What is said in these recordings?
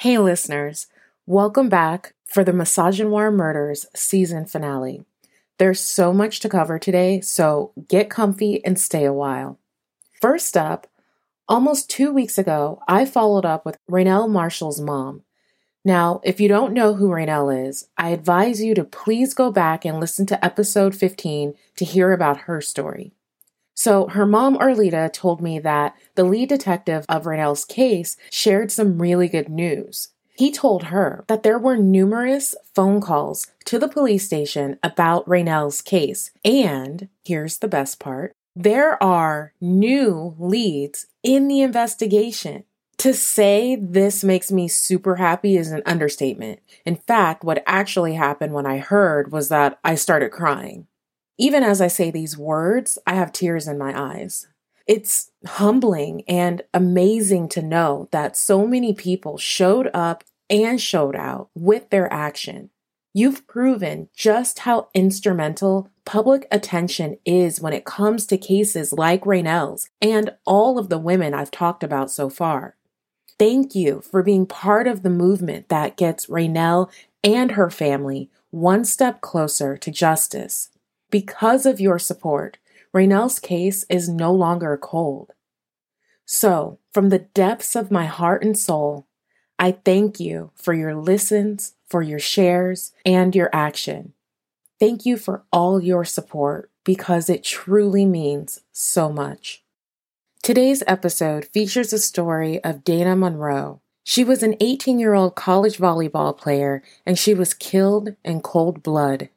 Hey, listeners, welcome back for the Misogynoir Murders season finale. There's so much to cover today, so get comfy and stay a while. First up, almost two weeks ago, I followed up with Raynell Marshall's mom. Now, if you don't know who Raynell is, I advise you to please go back and listen to episode 15 to hear about her story. So, her mom, Arlita, told me that the lead detective of Raynell's case shared some really good news. He told her that there were numerous phone calls to the police station about Raynell's case. And here's the best part there are new leads in the investigation. To say this makes me super happy is an understatement. In fact, what actually happened when I heard was that I started crying. Even as I say these words, I have tears in my eyes. It's humbling and amazing to know that so many people showed up and showed out with their action. You've proven just how instrumental public attention is when it comes to cases like Raynell's and all of the women I've talked about so far. Thank you for being part of the movement that gets Raynell and her family one step closer to justice. Because of your support, Raynell's case is no longer cold. So, from the depths of my heart and soul, I thank you for your listens, for your shares, and your action. Thank you for all your support because it truly means so much. Today's episode features a story of Daina Monroe. She was an 18 year old college volleyball player and she was killed in cold blood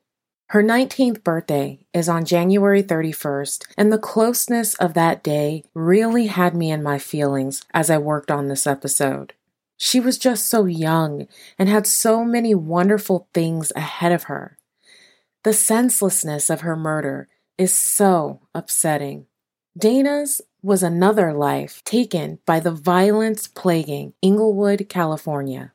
her 19th birthday is on January 31st, and the closeness of that day really had me in my feelings as I worked on this episode. She was just so young and had so many wonderful things ahead of her. The senselessness of her murder is so upsetting. Daina's was another life taken by the violence plaguing Inglewood, California.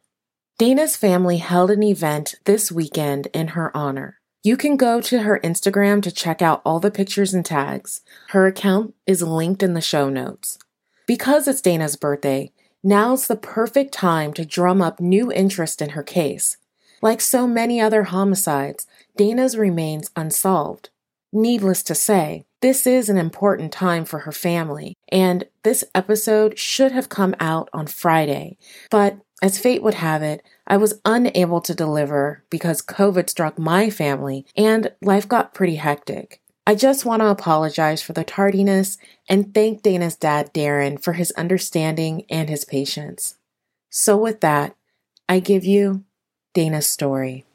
Daina's family held an event this weekend in her honor. You can go to her Instagram to check out all the pictures and tags. Her account is linked in the show notes. Because it's Daina's birthday, now's the perfect time to drum up new interest in her case. Like so many other homicides, Daina's remains unsolved. Needless to say, this is an important time for her family, and this episode should have come out on Friday. But as fate would have it, I was unable to deliver because COVID struck my family and life got pretty hectic. I just want to apologize for the tardiness and thank Daina's dad, Darren, for his understanding and his patience. So, with that, I give you Daina's story.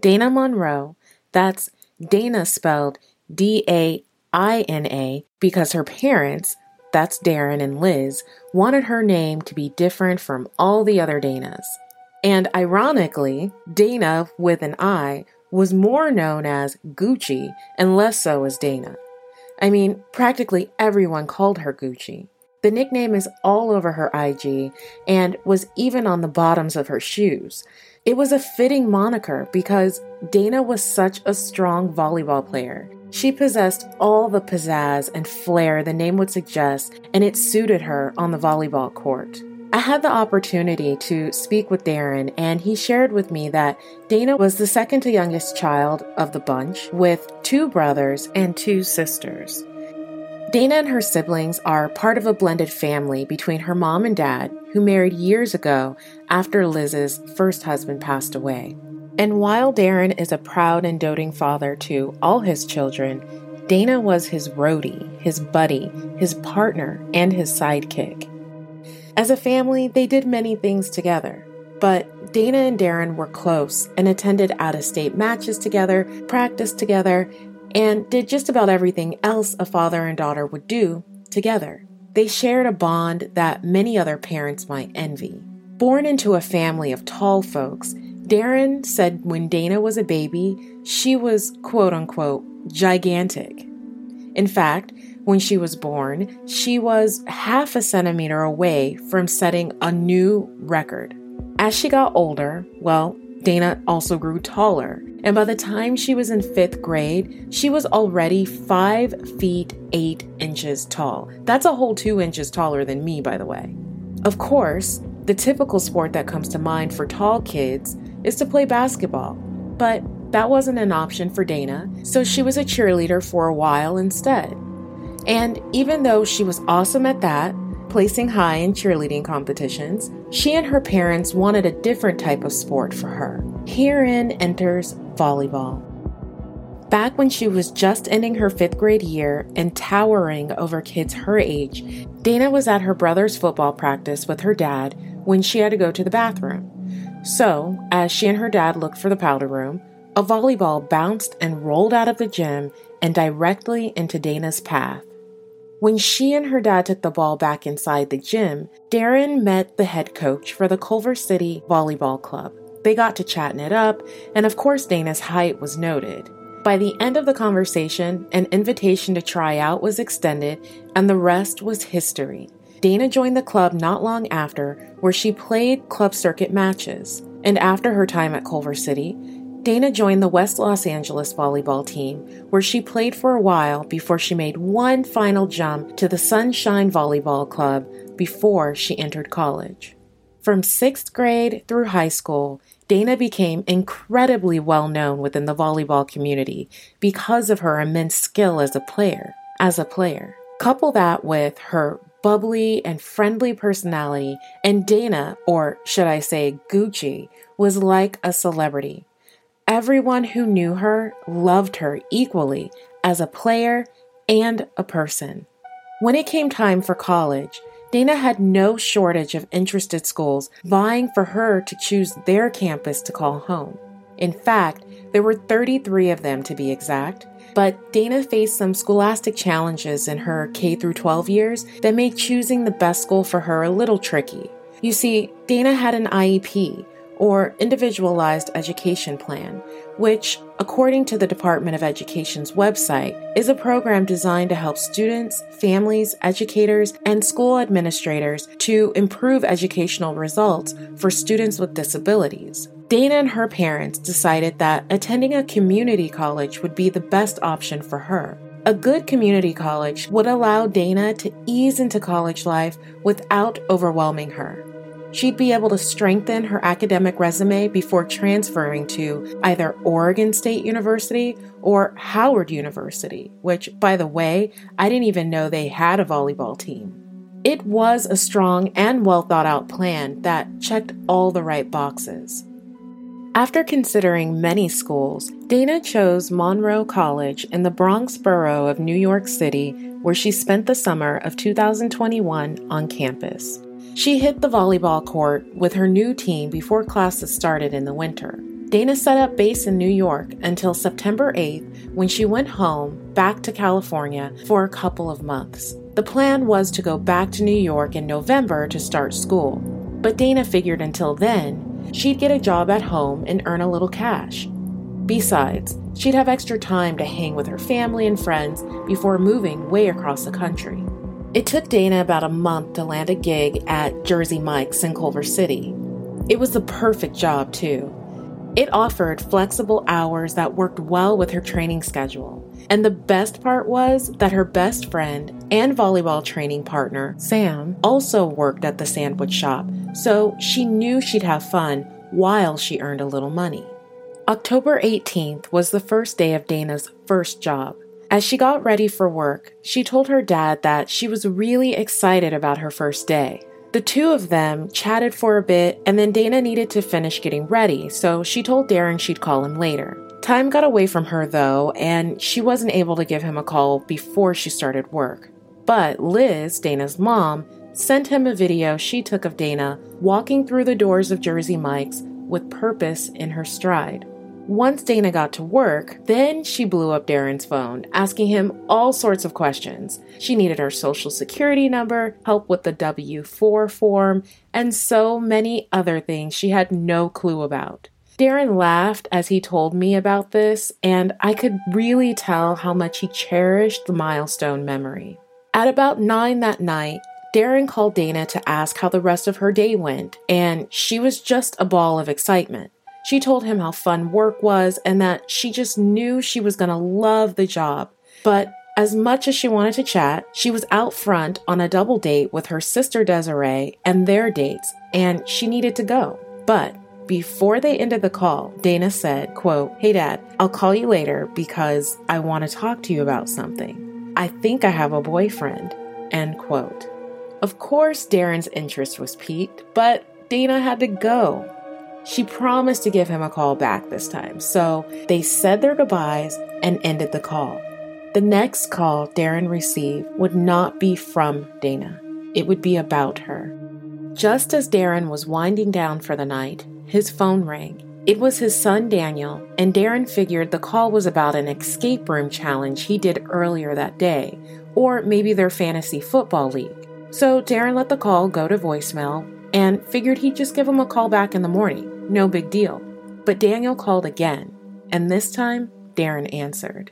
Daina Monroe, that's Daina spelled D A I N A, because her parents, that's Darren and Liz, wanted her name to be different from all the other Danas. And ironically, Daina with an I was more known as Gucci and less so as Daina. I mean, practically everyone called her Gucci. The nickname is all over her IG and was even on the bottoms of her shoes. It was a fitting moniker because Daina was such a strong volleyball player. She possessed all the pizzazz and flair the name would suggest, and it suited her on the volleyball court. I had the opportunity to speak with Darren, and he shared with me that Daina was the second to youngest child of the bunch, with two brothers and two sisters. Daina and her siblings are part of a blended family between her mom and dad, who married years ago after Liz's first husband passed away. And while Darren is a proud and doting father to all his children, Daina was his roadie, his buddy, his partner, and his sidekick. As a family, they did many things together, but Daina and Darren were close and attended out of state matches together, practiced together, and did just about everything else a father and daughter would do together. They shared a bond that many other parents might envy. Born into a family of tall folks, Darren said when Daina was a baby, she was quote unquote gigantic. In fact, when she was born, she was half a centimeter away from setting a new record. As she got older, well, Daina also grew taller, and by the time she was in fifth grade, she was already 5 feet 8 inches tall. That's a whole 2 inches taller than me, by the way. Of course, the typical sport that comes to mind for tall kids is to play basketball, but that wasn't an option for Daina, so she was a cheerleader for a while instead. And even though she was awesome at that, placing high in cheerleading competitions, she and her parents wanted a different type of sport for her. Herein enters volleyball. Back when she was just ending her fifth grade year and towering over kids her age, Daina was at her brother's football practice with her dad when she had to go to the bathroom. So, as she and her dad looked for the powder room, a volleyball bounced and rolled out of the gym and directly into Daina's path. When she and her dad took the ball back inside the gym, Darren met the head coach for the Culver City Volleyball Club. They got to chatting it up, and of course, Daina's height was noted. By the end of the conversation, an invitation to try out was extended, and the rest was history. Daina joined the club not long after, where she played club circuit matches. And after her time at Culver City, Daina joined the West Los Angeles volleyball team, where she played for a while before she made one final jump to the Sunshine Volleyball Club before she entered college. From sixth grade through high school, Daina became incredibly well known within the volleyball community because of her immense skill as a player. As a player, couple that with her bubbly and friendly personality, and Dana, or should I say Gucci, was like a celebrity. Everyone who knew her loved her equally as a player and a person. When it came time for college, Daina had no shortage of interested schools vying for her to choose their campus to call home. In fact, there were 33 of them to be exact, but Daina faced some scholastic challenges in her K through 12 years that made choosing the best school for her a little tricky. You see, Daina had an IEP, or Individualized Education Plan, which, according to the Department of Education's website, is a program designed to help students, families, educators, and school administrators to improve educational results for students with disabilities. Daina and her parents decided that attending a community college would be the best option for her. A good community college would allow Daina to ease into college life without overwhelming her. She'd be able to strengthen her academic resume before transferring to either Oregon State University or Howard University, which, by the way, I didn't even know they had a volleyball team. It was a strong and well thought out plan that checked all the right boxes. After considering many schools, Daina chose Monroe College in the Bronx borough of New York City, where she spent the summer of 2021 on campus. She hit the volleyball court with her new team before classes started in the winter. Daina set up base in New York until September 8th when she went home back to California for a couple of months. The plan was to go back to New York in November to start school, but Daina figured until then she'd get a job at home and earn a little cash. Besides, she'd have extra time to hang with her family and friends before moving way across the country. It took Daina about a month to land a gig at Jersey Mike's in Culver City. It was the perfect job, too. It offered flexible hours that worked well with her training schedule. And the best part was that her best friend and volleyball training partner, Sam, also worked at the sandwich shop, so she knew she'd have fun while she earned a little money. October 18th was the first day of Daina's first job. As she got ready for work, she told her dad that she was really excited about her first day. The two of them chatted for a bit, and then Daina needed to finish getting ready, so she told Darren she'd call him later. Time got away from her though, and she wasn't able to give him a call before she started work. But Liz, Daina's mom, sent him a video she took of Daina walking through the doors of Jersey Mike's with purpose in her stride. Once Daina got to work, then she blew up Darren's phone, asking him all sorts of questions. She needed her social security number, help with the W 4 form, and so many other things she had no clue about. Darren laughed as he told me about this, and I could really tell how much he cherished the milestone memory. At about 9 that night, Darren called Daina to ask how the rest of her day went, and she was just a ball of excitement. She told him how fun work was and that she just knew she was going to love the job. But as much as she wanted to chat, she was out front on a double date with her sister Desiree and their dates, and she needed to go. But before they ended the call, Daina said, quote, Hey dad, I'll call you later because I want to talk to you about something. I think I have a boyfriend. End quote. Of course, Darren's interest was piqued, but Daina had to go. She promised to give him a call back this time, so they said their goodbyes and ended the call. The next call Darren received would not be from Daina, it would be about her. Just as Darren was winding down for the night, his phone rang. It was his son Daniel, and Darren figured the call was about an escape room challenge he did earlier that day, or maybe their fantasy football league. So Darren let the call go to voicemail and figured he'd just give him a call back in the morning. No big deal. But Daniel called again, and this time Darren answered.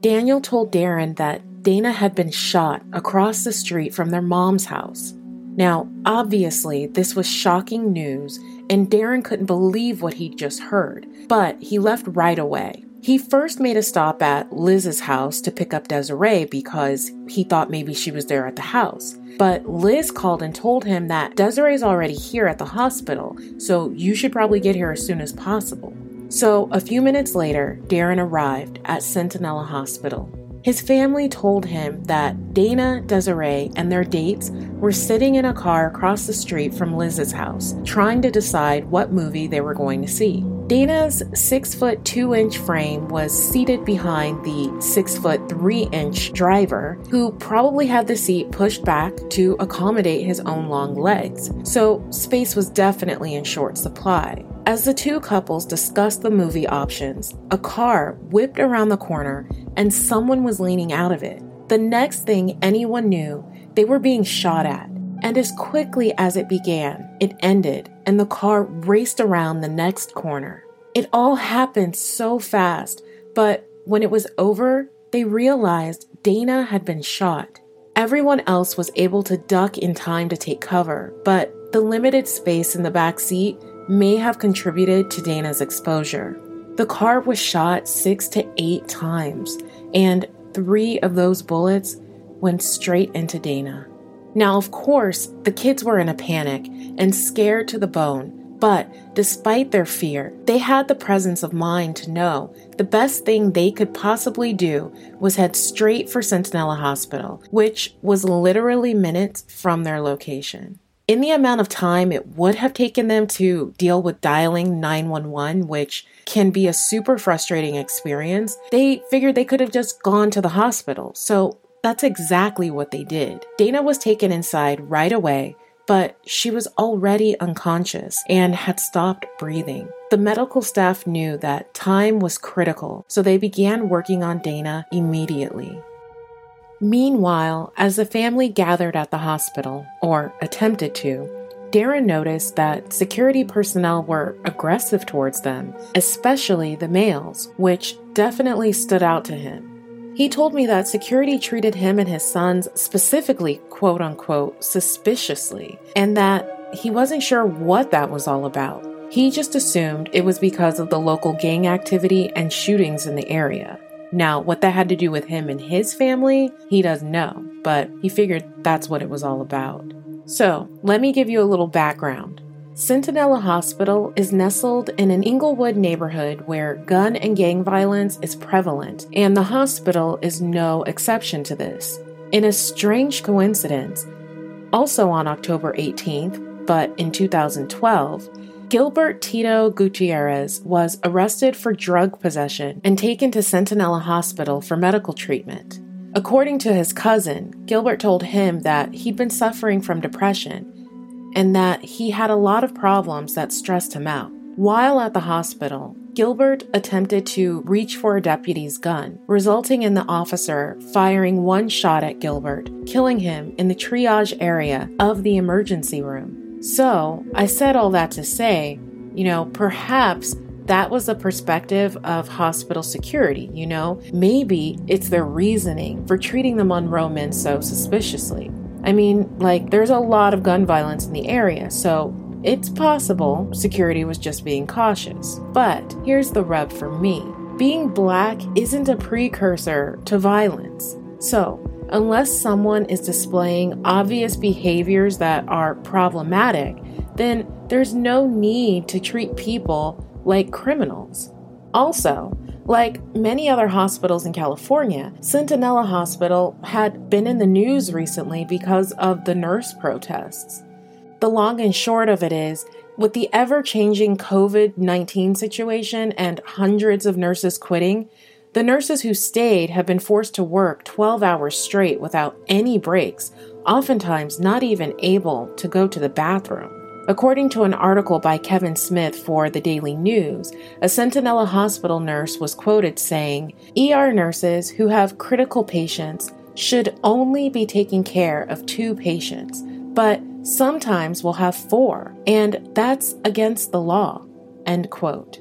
Daniel told Darren that Daina had been shot across the street from their mom's house. Now, obviously, this was shocking news, and Darren couldn't believe what he'd just heard, but he left right away. He first made a stop at Liz's house to pick up Desiree because he thought maybe she was there at the house. But Liz called and told him that Desiree's already here at the hospital, so you should probably get here as soon as possible. So a few minutes later, Darren arrived at Centinela Hospital. His family told him that Daina, Desiree, and their dates were sitting in a car across the street from Liz's house, trying to decide what movie they were going to see. Daina's six foot two inch frame was seated behind the six foot three inch driver, who probably had the seat pushed back to accommodate his own long legs, so space was definitely in short supply. As the two couples discussed the movie options, a car whipped around the corner and someone was leaning out of it. The next thing anyone knew, they were being shot at. And as quickly as it began, it ended, and the car raced around the next corner. It all happened so fast, but when it was over, they realized Daina had been shot. Everyone else was able to duck in time to take cover, but the limited space in the back seat may have contributed to Daina's exposure. The car was shot six to eight times, and three of those bullets went straight into Daina. Now, of course, the kids were in a panic and scared to the bone, but despite their fear, they had the presence of mind to know the best thing they could possibly do was head straight for Centinela Hospital, which was literally minutes from their location in the amount of time it would have taken them to deal with dialing 911, which can be a super frustrating experience, they figured they could have just gone to the hospital. So that's exactly what they did. Daina was taken inside right away, but she was already unconscious and had stopped breathing. The medical staff knew that time was critical, so they began working on Daina immediately. Meanwhile, as the family gathered at the hospital, or attempted to, Darren noticed that security personnel were aggressive towards them, especially the males, which definitely stood out to him. He told me that security treated him and his sons specifically, quote unquote, suspiciously, and that he wasn't sure what that was all about. He just assumed it was because of the local gang activity and shootings in the area. Now, what that had to do with him and his family, he doesn't know, but he figured that's what it was all about. So, let me give you a little background. Centinela Hospital is nestled in an Inglewood neighborhood where gun and gang violence is prevalent, and the hospital is no exception to this. In a strange coincidence, also on October 18th, but in 2012, Gilbert Tito Gutierrez was arrested for drug possession and taken to Centinela Hospital for medical treatment. According to his cousin, Gilbert told him that he'd been suffering from depression and that he had a lot of problems that stressed him out. While at the hospital, Gilbert attempted to reach for a deputy's gun, resulting in the officer firing one shot at Gilbert, killing him in the triage area of the emergency room. So, I said all that to say, you know, perhaps that was the perspective of hospital security, you know? Maybe it's their reasoning for treating the Monroe men so suspiciously. I mean, like, there's a lot of gun violence in the area, so it's possible security was just being cautious. But here's the rub for me being black isn't a precursor to violence. So, unless someone is displaying obvious behaviors that are problematic, then there's no need to treat people like criminals. Also, like many other hospitals in California, Centinela Hospital had been in the news recently because of the nurse protests. The long and short of it is, with the ever changing COVID 19 situation and hundreds of nurses quitting, the nurses who stayed have been forced to work 12 hours straight without any breaks, oftentimes not even able to go to the bathroom. According to an article by Kevin Smith for the Daily News, a Centinela hospital nurse was quoted saying, ER nurses who have critical patients should only be taking care of two patients, but sometimes will have four, and that's against the law. End quote.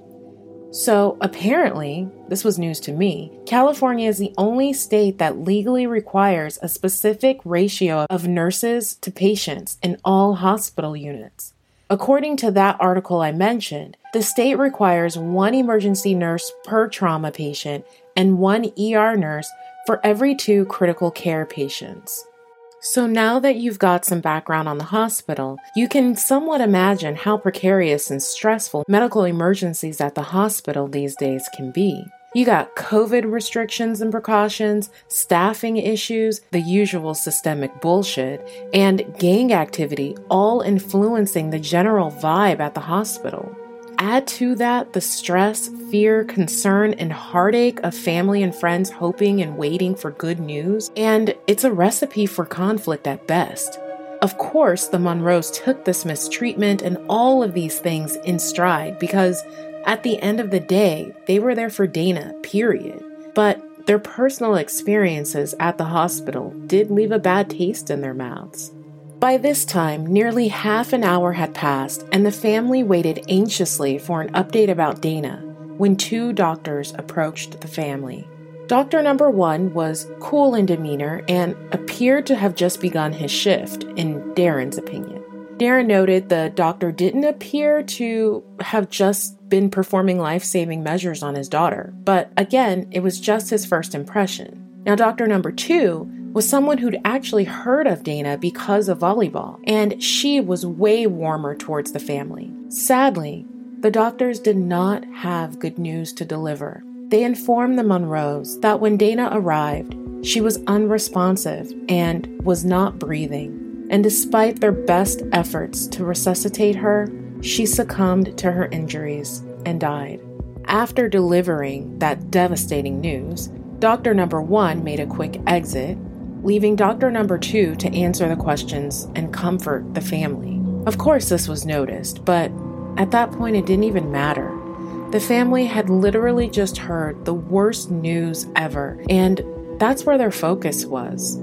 So apparently, this was news to me. California is the only state that legally requires a specific ratio of nurses to patients in all hospital units. According to that article I mentioned, the state requires one emergency nurse per trauma patient and one ER nurse for every two critical care patients. So now that you've got some background on the hospital, you can somewhat imagine how precarious and stressful medical emergencies at the hospital these days can be. You got COVID restrictions and precautions, staffing issues, the usual systemic bullshit, and gang activity all influencing the general vibe at the hospital. Add to that the stress, fear, concern, and heartache of family and friends hoping and waiting for good news, and it's a recipe for conflict at best. Of course, the Monroes took this mistreatment and all of these things in stride because at the end of the day, they were there for Daina, period. But their personal experiences at the hospital did leave a bad taste in their mouths. By this time, nearly half an hour had passed, and the family waited anxiously for an update about Daina when two doctors approached the family. Doctor number one was cool in demeanor and appeared to have just begun his shift, in Darren's opinion. Darren noted the doctor didn't appear to have just been performing life saving measures on his daughter, but again, it was just his first impression. Now, doctor number two was someone who'd actually heard of Daina because of volleyball, and she was way warmer towards the family. Sadly, the doctors did not have good news to deliver. They informed the Monroes that when Daina arrived, she was unresponsive and was not breathing. And despite their best efforts to resuscitate her, she succumbed to her injuries and died. After delivering that devastating news, Doctor number one made a quick exit leaving doctor number two to answer the questions and comfort the family. Of course, this was noticed, but at that point, it didn't even matter. The family had literally just heard the worst news ever, and that's where their focus was.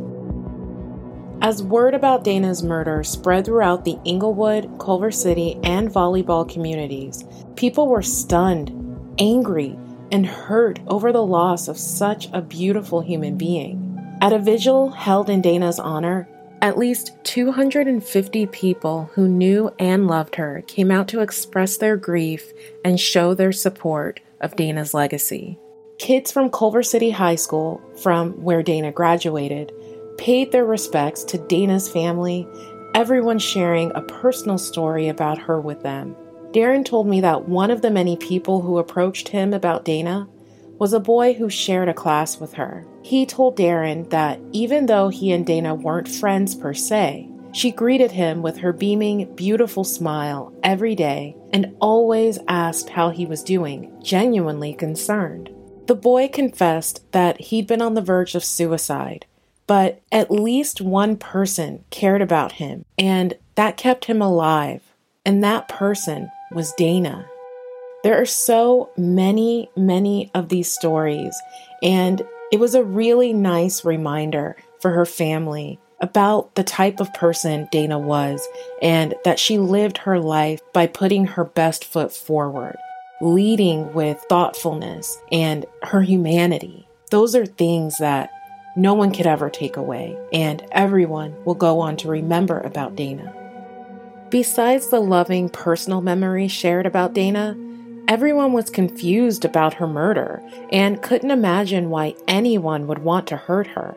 As word about Daina's murder spread throughout the Inglewood, Culver City, and volleyball communities, people were stunned, angry, and hurt over the loss of such a beautiful human being. At a vigil held in Daina's honor, at least 250 people who knew and loved her came out to express their grief and show their support of Daina's legacy. Kids from Culver City High School, from where Daina graduated, paid their respects to Daina's family, everyone sharing a personal story about her with them. Darren told me that one of the many people who approached him about Daina was a boy who shared a class with her. He told Darren that even though he and Daina weren't friends per se, she greeted him with her beaming, beautiful smile every day and always asked how he was doing, genuinely concerned. The boy confessed that he'd been on the verge of suicide, but at least one person cared about him, and that kept him alive. And that person was Daina. There are so many, many of these stories, and it was a really nice reminder for her family about the type of person Daina was and that she lived her life by putting her best foot forward, leading with thoughtfulness and her humanity. Those are things that no one could ever take away, and everyone will go on to remember about Daina. Besides the loving personal memories shared about Daina, everyone was confused about her murder and couldn't imagine why anyone would want to hurt her.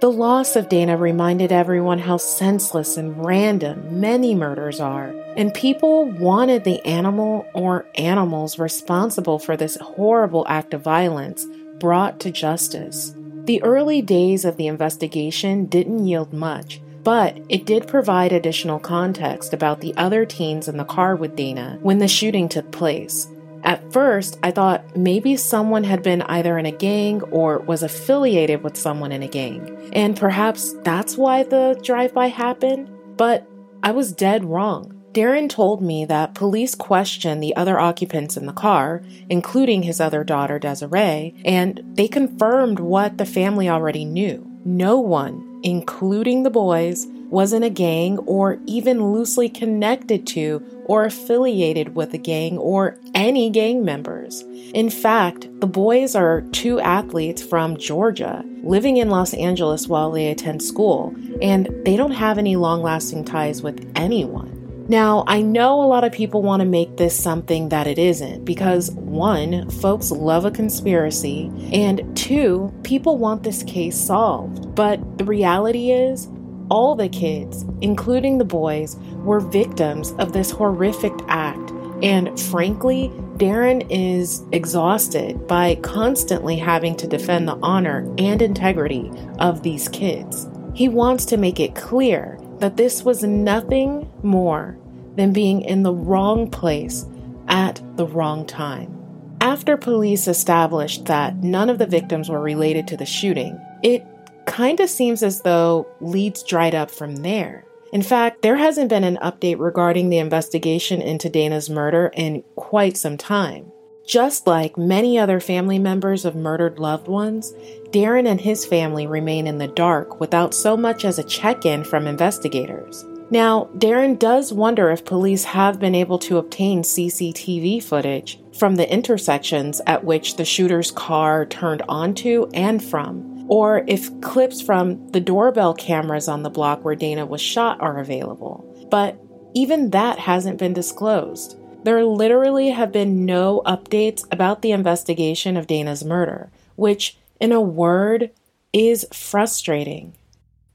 The loss of Daina reminded everyone how senseless and random many murders are, and people wanted the animal or animals responsible for this horrible act of violence brought to justice. The early days of the investigation didn't yield much, but it did provide additional context about the other teens in the car with Daina when the shooting took place. At first, I thought maybe someone had been either in a gang or was affiliated with someone in a gang, and perhaps that's why the drive by happened, but I was dead wrong. Darren told me that police questioned the other occupants in the car, including his other daughter Desiree, and they confirmed what the family already knew. No one, including the boys, was in a gang or even loosely connected to or affiliated with a gang or any gang members. In fact, the boys are two athletes from Georgia living in Los Angeles while they attend school, and they don't have any long lasting ties with anyone. Now, I know a lot of people want to make this something that it isn't because one, folks love a conspiracy, and two, people want this case solved. But the reality is, all the kids, including the boys, were victims of this horrific act. And frankly, Darren is exhausted by constantly having to defend the honor and integrity of these kids. He wants to make it clear that this was nothing more than being in the wrong place at the wrong time. After police established that none of the victims were related to the shooting, it kind of seems as though leads dried up from there. In fact, there hasn't been an update regarding the investigation into Daina's murder in quite some time. Just like many other family members of murdered loved ones, Darren and his family remain in the dark without so much as a check in from investigators. Now, Darren does wonder if police have been able to obtain CCTV footage from the intersections at which the shooter's car turned onto and from, or if clips from the doorbell cameras on the block where Daina was shot are available. But even that hasn't been disclosed. There literally have been no updates about the investigation of Daina's murder, which, in a word, is frustrating.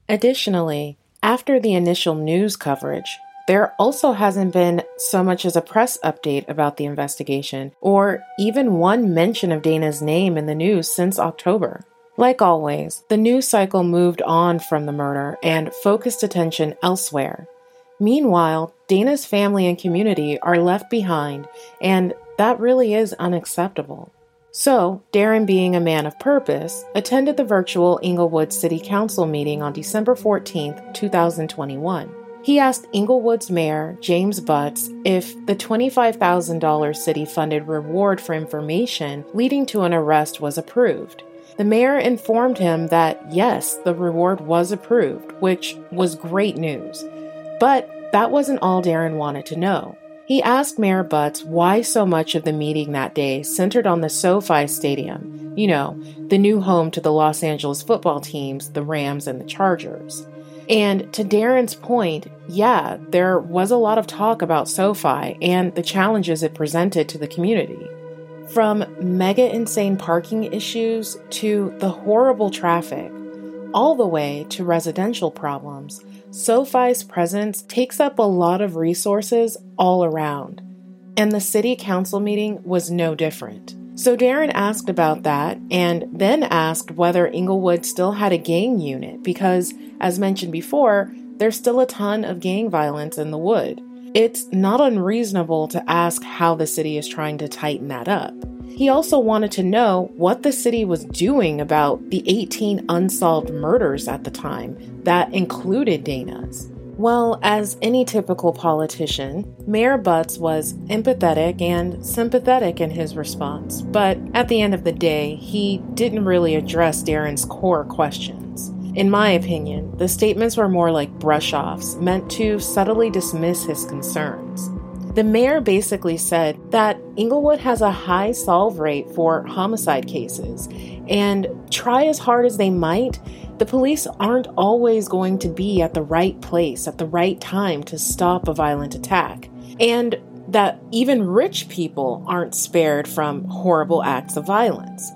Additionally, after the initial news coverage, there also hasn't been so much as a press update about the investigation, or even one mention of Daina's name in the news since October. Like always, the news cycle moved on from the murder and focused attention elsewhere, Meanwhile, Daina's family and community are left behind, and that really is unacceptable. So, Darren, being a man of purpose, attended the virtual Inglewood City Council meeting on December 14, 2021. He asked Inglewood's mayor, James Butts, if the $25,000 city funded reward for information leading to an arrest was approved. The mayor informed him that yes, the reward was approved, which was great news. But that wasn't all Darren wanted to know. He asked Mayor Butts why so much of the meeting that day centered on the SoFi Stadium, you know, the new home to the Los Angeles football teams, the Rams and the Chargers. And to Darren's point, yeah, there was a lot of talk about SoFi and the challenges it presented to the community. From mega insane parking issues to the horrible traffic, all the way to residential problems, SoFi's presence takes up a lot of resources all around, and the city council meeting was no different. So Darren asked about that and then asked whether Inglewood still had a gang unit because, as mentioned before, there's still a ton of gang violence in the wood. It's not unreasonable to ask how the city is trying to tighten that up. He also wanted to know what the city was doing about the 18 unsolved murders at the time that included Daina's. Well, as any typical politician, Mayor Butts was empathetic and sympathetic in his response, but at the end of the day, he didn't really address Darren's core questions. In my opinion, the statements were more like brush offs meant to subtly dismiss his concerns. The mayor basically said that Inglewood has a high solve rate for homicide cases, and try as hard as they might, the police aren't always going to be at the right place at the right time to stop a violent attack. And that even rich people aren't spared from horrible acts of violence.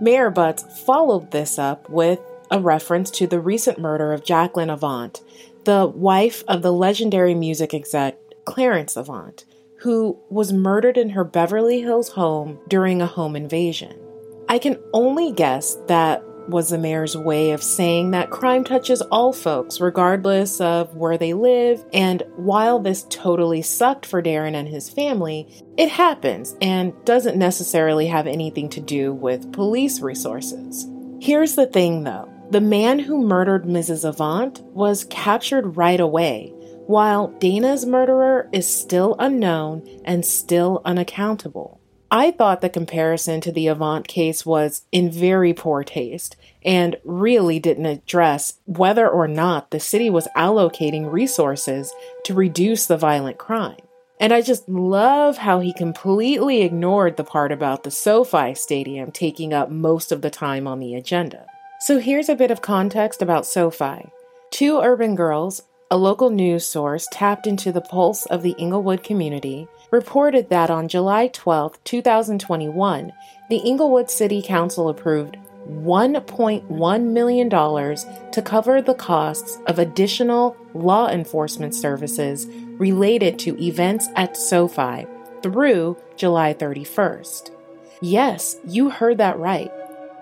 Mayor Butts followed this up with a reference to the recent murder of Jacqueline Avant, the wife of the legendary music exec Clarence Avant, who was murdered in her Beverly Hills home during a home invasion. I can only guess that was the mayor's way of saying that crime touches all folks, regardless of where they live. And while this totally sucked for Darren and his family, it happens and doesn't necessarily have anything to do with police resources. Here's the thing though the man who murdered Mrs. Avant was captured right away, while Daina's murderer is still unknown and still unaccountable. I thought the comparison to the Avant case was in very poor taste and really didn't address whether or not the city was allocating resources to reduce the violent crime. And I just love how he completely ignored the part about the SoFi Stadium taking up most of the time on the agenda. So here's a bit of context about SoFi. Two urban girls, a local news source tapped into the pulse of the Inglewood community reported that on July 12, 2021, the Inglewood City Council approved $1.1 million to cover the costs of additional law enforcement services related to events at SoFi through July 31st. Yes, you heard that right.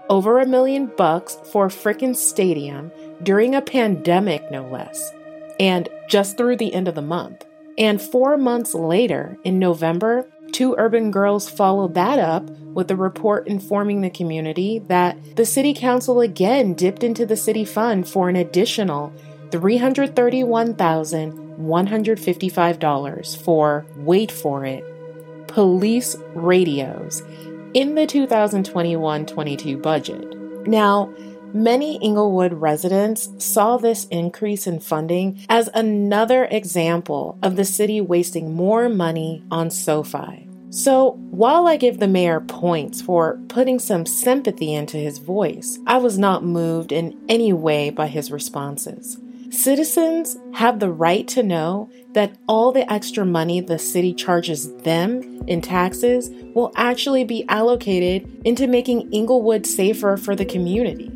Over a million bucks for a frickin' stadium during a pandemic, no less. And just through the end of the month. And four months later, in November, two urban girls followed that up with a report informing the community that the city council again dipped into the city fund for an additional $331,155 for, wait for it, police radios in the 2021 22 budget. Now, Many Inglewood residents saw this increase in funding as another example of the city wasting more money on SoFi. So, while I give the mayor points for putting some sympathy into his voice, I was not moved in any way by his responses. Citizens have the right to know that all the extra money the city charges them in taxes will actually be allocated into making Inglewood safer for the community.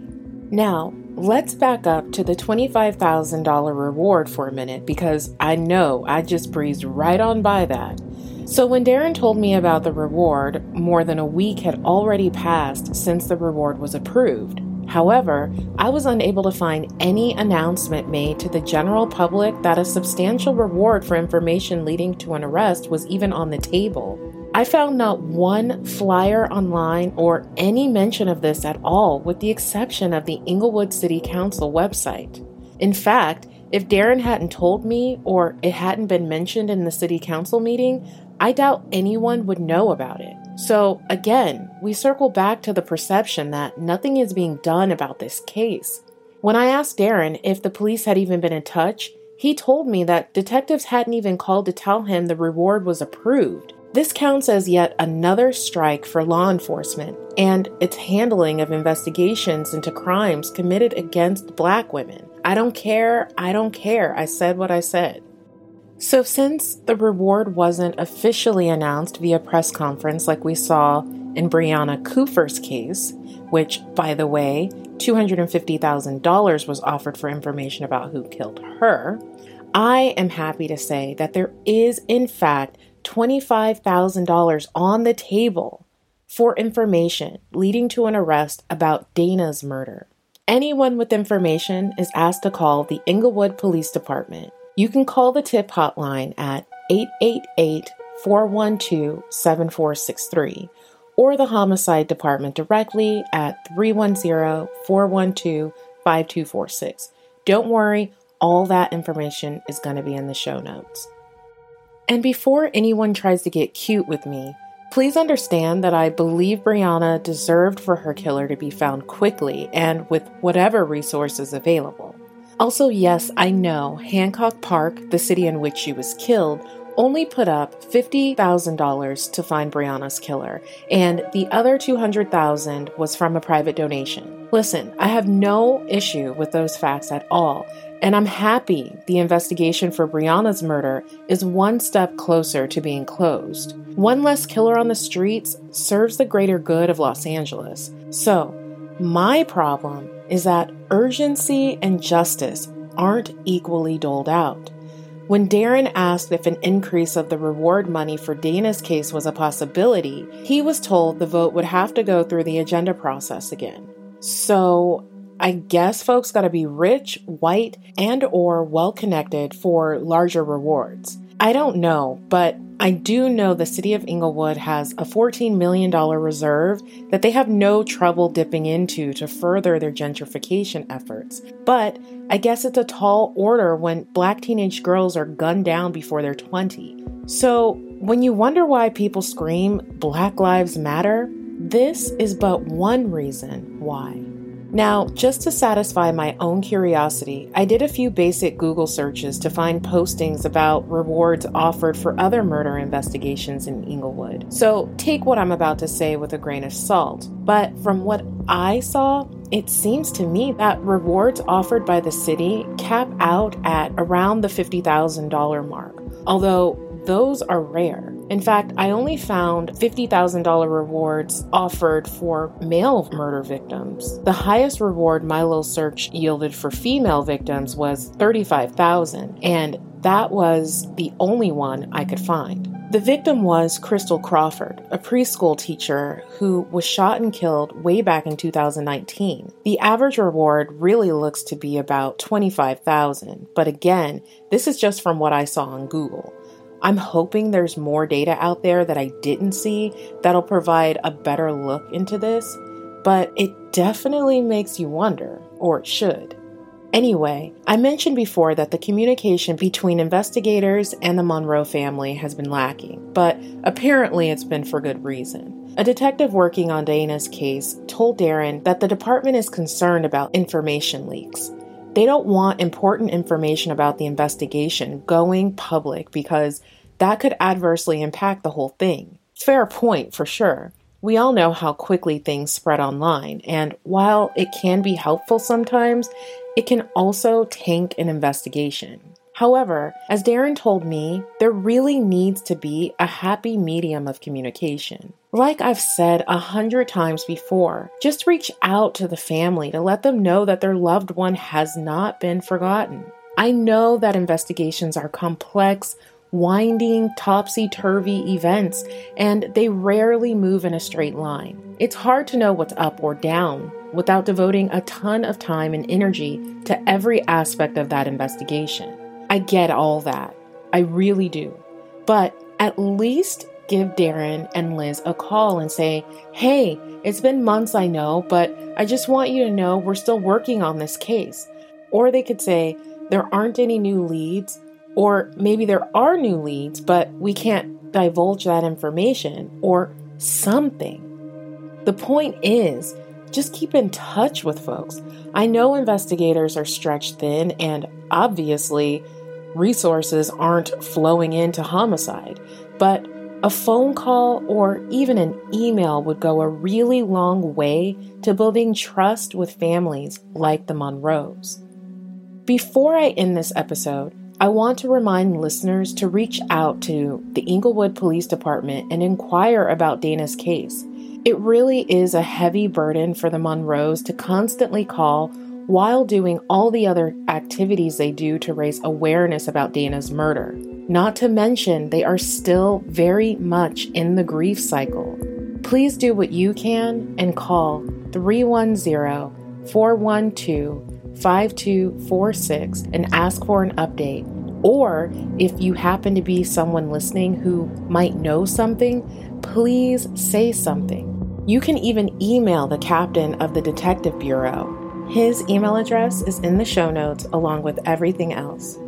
Now, let's back up to the $25,000 reward for a minute because I know I just breezed right on by that. So, when Darren told me about the reward, more than a week had already passed since the reward was approved. However, I was unable to find any announcement made to the general public that a substantial reward for information leading to an arrest was even on the table. I found not one flyer online or any mention of this at all, with the exception of the Inglewood City Council website. In fact, if Darren hadn't told me or it hadn't been mentioned in the city council meeting, I doubt anyone would know about it. So, again, we circle back to the perception that nothing is being done about this case. When I asked Darren if the police had even been in touch, he told me that detectives hadn't even called to tell him the reward was approved. This counts as yet another strike for law enforcement and its handling of investigations into crimes committed against black women. I don't care, I don't care. I said what I said. So, since the reward wasn't officially announced via press conference like we saw in Brianna Cooper's case, which, by the way, $250,000 was offered for information about who killed her, I am happy to say that there is, in fact, $25,000 on the table for information leading to an arrest about Daina's murder. Anyone with information is asked to call the Inglewood Police Department. You can call the tip hotline at 888 412 7463 or the Homicide Department directly at 310 412 5246. Don't worry, all that information is going to be in the show notes. And before anyone tries to get cute with me, please understand that I believe Brianna deserved for her killer to be found quickly and with whatever resources available. Also, yes, I know Hancock Park, the city in which she was killed, only put up $50,000 to find Brianna's killer, and the other $200,000 was from a private donation. Listen, I have no issue with those facts at all, and I'm happy the investigation for Brianna's murder is one step closer to being closed. One less killer on the streets serves the greater good of Los Angeles. So, my problem is that urgency and justice aren't equally doled out. When Darren asked if an increase of the reward money for Daina's case was a possibility, he was told the vote would have to go through the agenda process again. So, I guess folks got to be rich, white, and or well connected for larger rewards. I don't know, but I do know the city of Inglewood has a $14 million reserve that they have no trouble dipping into to further their gentrification efforts. But I guess it's a tall order when black teenage girls are gunned down before they're 20. So when you wonder why people scream Black Lives Matter, this is but one reason why. Now, just to satisfy my own curiosity, I did a few basic Google searches to find postings about rewards offered for other murder investigations in Inglewood. So take what I'm about to say with a grain of salt. But from what I saw, it seems to me that rewards offered by the city cap out at around the $50,000 mark, although those are rare. In fact, I only found $50,000 rewards offered for male murder victims. The highest reward my little search yielded for female victims was 35,000, and that was the only one I could find. The victim was Crystal Crawford, a preschool teacher who was shot and killed way back in 2019. The average reward really looks to be about 25,000, but again, this is just from what I saw on Google. I'm hoping there's more data out there that I didn't see that'll provide a better look into this, but it definitely makes you wonder, or it should. Anyway, I mentioned before that the communication between investigators and the Monroe family has been lacking, but apparently it's been for good reason. A detective working on Daina's case told Darren that the department is concerned about information leaks. They don't want important information about the investigation going public because that could adversely impact the whole thing. Fair point, for sure. We all know how quickly things spread online, and while it can be helpful sometimes, it can also tank an investigation. However, as Darren told me, there really needs to be a happy medium of communication. Like I've said a hundred times before, just reach out to the family to let them know that their loved one has not been forgotten. I know that investigations are complex, winding, topsy turvy events, and they rarely move in a straight line. It's hard to know what's up or down without devoting a ton of time and energy to every aspect of that investigation. I get all that. I really do. But at least give Darren and Liz a call and say, hey, it's been months, I know, but I just want you to know we're still working on this case. Or they could say, there aren't any new leads, or maybe there are new leads, but we can't divulge that information, or something. The point is, just keep in touch with folks. I know investigators are stretched thin, and obviously, resources aren't flowing into homicide, but a phone call or even an email would go a really long way to building trust with families like the Monroes. Before I end this episode, I want to remind listeners to reach out to the Inglewood Police Department and inquire about Daina's case. It really is a heavy burden for the Monroes to constantly call while doing all the other activities they do to raise awareness about Daina's murder. Not to mention, they are still very much in the grief cycle. Please do what you can and call 310 412 5246 and ask for an update. Or if you happen to be someone listening who might know something, please say something. You can even email the captain of the Detective Bureau his email address is in the show notes along with everything else.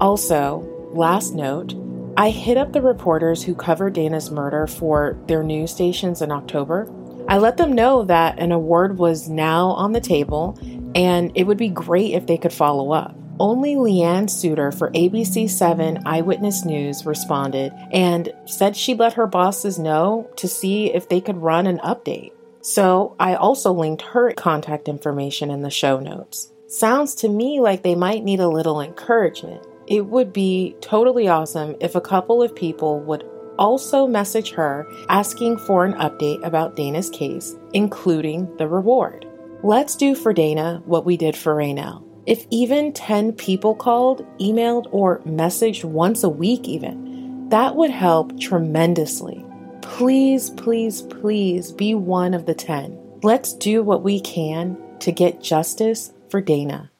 Also, last note, I hit up the reporters who covered Daina's murder for their news stations in October. I let them know that an award was now on the table and it would be great if they could follow up. only Leanne Suter for ABC7 Eyewitness News responded and said she'd let her bosses know to see if they could run an update. So I also linked her contact information in the show notes. Sounds to me like they might need a little encouragement. It would be totally awesome if a couple of people would also message her asking for an update about Daina's case, including the reward. Let's do for Daina what we did for Raynell. If even 10 people called, emailed, or messaged once a week, even, that would help tremendously. Please, please, please be one of the 10. Let's do what we can to get justice for Daina.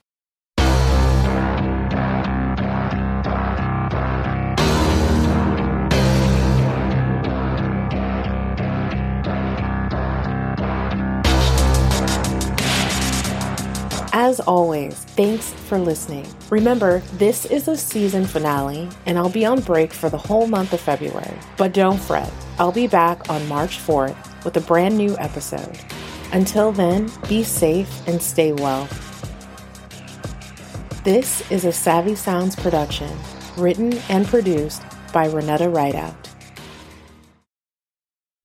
As always, thanks for listening. Remember, this is a season finale, and I'll be on break for the whole month of February. But don't fret, I'll be back on March 4th with a brand new episode. Until then, be safe and stay well. This is a Savvy Sounds production, written and produced by Renetta Rideout.